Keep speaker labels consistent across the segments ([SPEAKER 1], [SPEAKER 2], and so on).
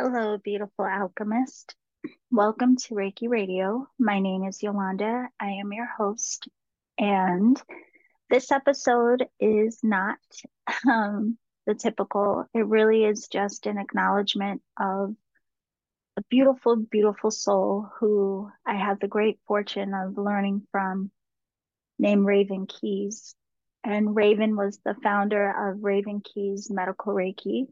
[SPEAKER 1] Hello, beautiful alchemist. Welcome to Reiki Radio. My name is Yolanda. I am your host. And this episode is not um, the typical, it really is just an acknowledgement of a beautiful, beautiful soul who I had the great fortune of learning from, named Raven Keyes. And Raven was the founder of Raven Keyes Medical Reiki.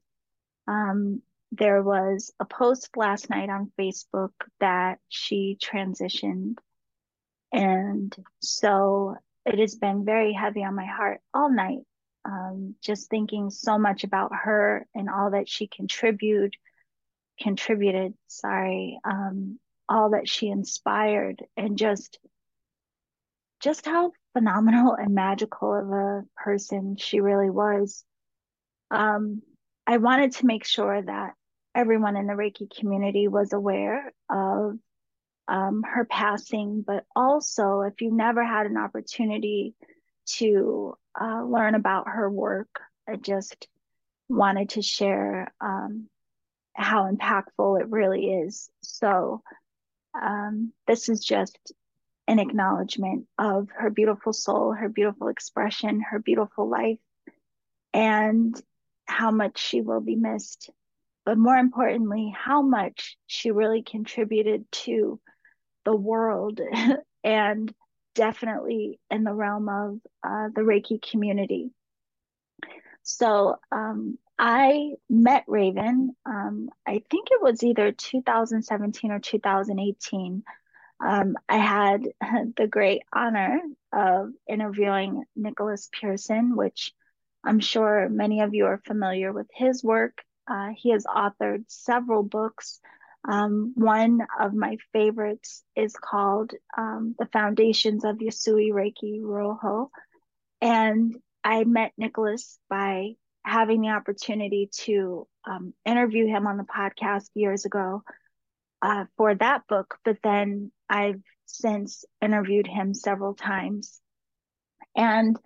[SPEAKER 1] Um, there was a post last night on Facebook that she transitioned. And so it has been very heavy on my heart all night. Um, just thinking so much about her and all that she contributed, contributed, sorry, um, all that she inspired and just, just how phenomenal and magical of a person she really was. Um, I wanted to make sure that everyone in the Reiki community was aware of um, her passing, but also if you never had an opportunity to uh, learn about her work, I just wanted to share um, how impactful it really is. So, um, this is just an acknowledgement of her beautiful soul, her beautiful expression, her beautiful life, and how much she will be missed. But more importantly, how much she really contributed to the world and definitely in the realm of uh, the Reiki community. So um, I met Raven, um, I think it was either 2017 or 2018. Um, I had the great honor of interviewing Nicholas Pearson, which I'm sure many of you are familiar with his work. Uh, he has authored several books. Um, one of my favorites is called um, The Foundations of Yasui Reiki Ryoho. And I met Nicholas by having the opportunity to um, interview him on the podcast years ago uh, for that book. But then I've since interviewed him several times. And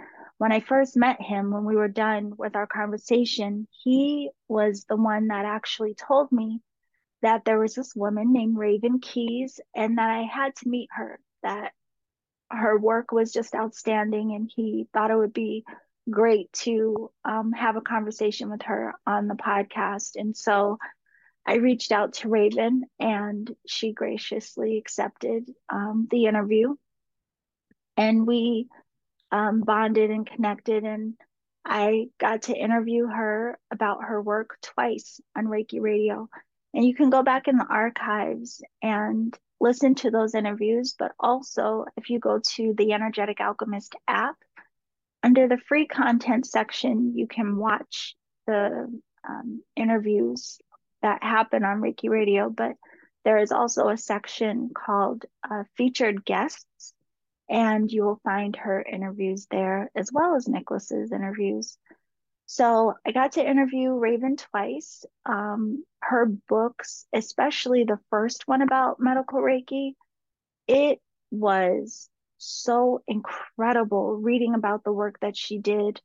[SPEAKER 1] when I first met him, when we were done with our conversation, he was the one that actually told me that there was this woman named Raven Keyes and that I had to meet her, that her work was just outstanding and he thought it would be great to um, have a conversation with her on the podcast. And so I reached out to Raven and she graciously accepted um, the interview. And we um, bonded and connected. And I got to interview her about her work twice on Reiki Radio. And you can go back in the archives and listen to those interviews. But also, if you go to the Energetic Alchemist app, under the free content section, you can watch the um, interviews that happen on Reiki Radio. But there is also a section called uh, Featured Guests and you will find her interviews there as well as Nicholas's interviews. So I got to interview Raven twice. Um, her books, especially the first one about medical Reiki, it was so incredible reading about the work that she did,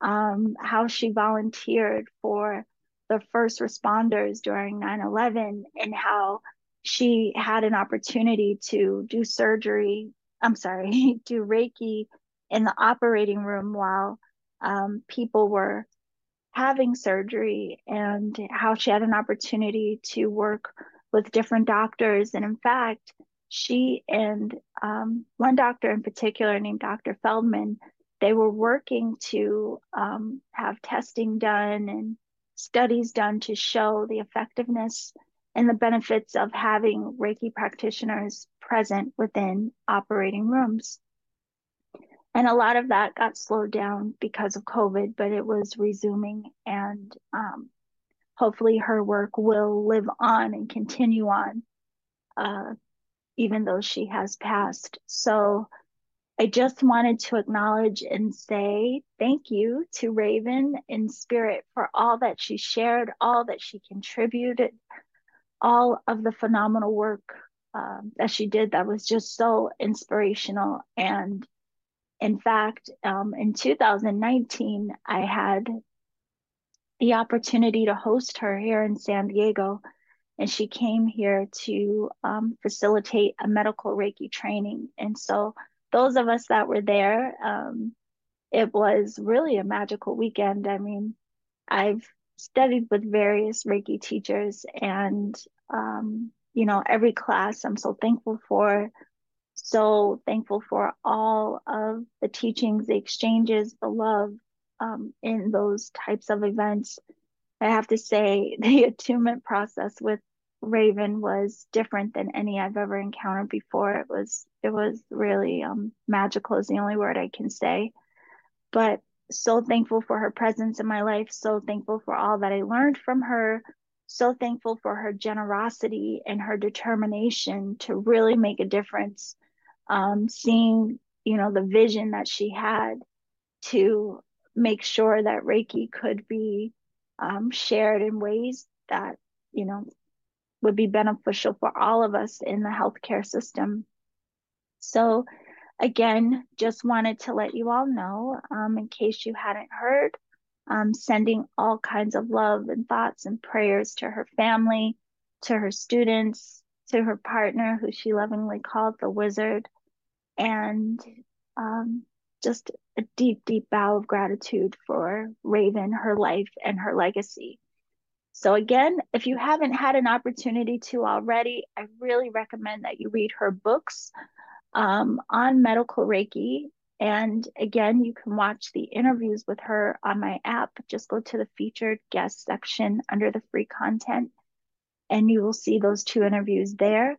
[SPEAKER 1] um, how she volunteered for the first responders during 9 11, and how she had an opportunity to do surgery I'm sorry, do Reiki in the operating room while um, people were having surgery and how she had an opportunity to work with different doctors. And in fact, she and um, one doctor in particular named Dr. Feldman, they were working to um, have testing done and studies done to show the effectiveness and the benefits of having Reiki practitioners present within operating rooms. And a lot of that got slowed down because of COVID, but it was resuming. And um, hopefully her work will live on and continue on, uh, even though she has passed. So I just wanted to acknowledge and say thank you to Raven in spirit for all that she shared, all that she contributed, all of the phenomenal work um, that she did that was just so inspirational. And in fact, um, in 2019, I had the opportunity to host her here in San Diego. and she came here to um, facilitate a medical Reiki training. And so, those of us that were there, um, it was really a magical weekend. I mean, I've studied with various Reiki teachers, and um, you know, every class I'm so thankful for. So thankful for all of the teachings, the exchanges, the love um, in those types of events. I have to say, the attunement process with Raven was different than any I've ever encountered before. It was it was really um, magical is the only word I can say. But so thankful for her presence in my life, so thankful for all that I learned from her, so thankful for her generosity and her determination to really make a difference. Um, seeing, you know, the vision that she had to make sure that Reiki could be um, shared in ways that, you know, would be beneficial for all of us in the healthcare system. So, again, just wanted to let you all know, um, in case you hadn't heard, um, sending all kinds of love and thoughts and prayers to her family, to her students, to her partner, who she lovingly called the wizard, and um, just a deep, deep bow of gratitude for Raven, her life, and her legacy. So, again, if you haven't had an opportunity to already, I really recommend that you read her books um, on medical Reiki. And again, you can watch the interviews with her on my app. Just go to the featured guest section under the free content, and you will see those two interviews there.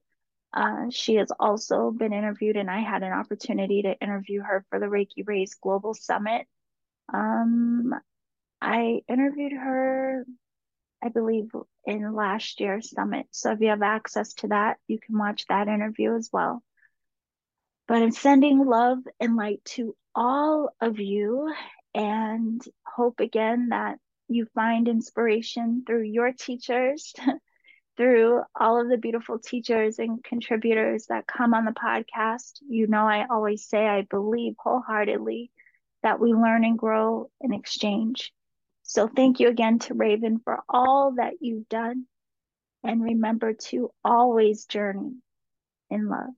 [SPEAKER 1] Uh, she has also been interviewed, and I had an opportunity to interview her for the Reiki Raise Global Summit. Um, I interviewed her I believe, in last year's summit. So if you have access to that, you can watch that interview as well. But I'm sending love and light to all of you and hope again that you find inspiration through your teachers, through all of the beautiful teachers and contributors that come on the podcast. You know, I always say I believe wholeheartedly that we learn and grow in exchange. So thank you again to Raven for all that you've done. And remember to always journey in love.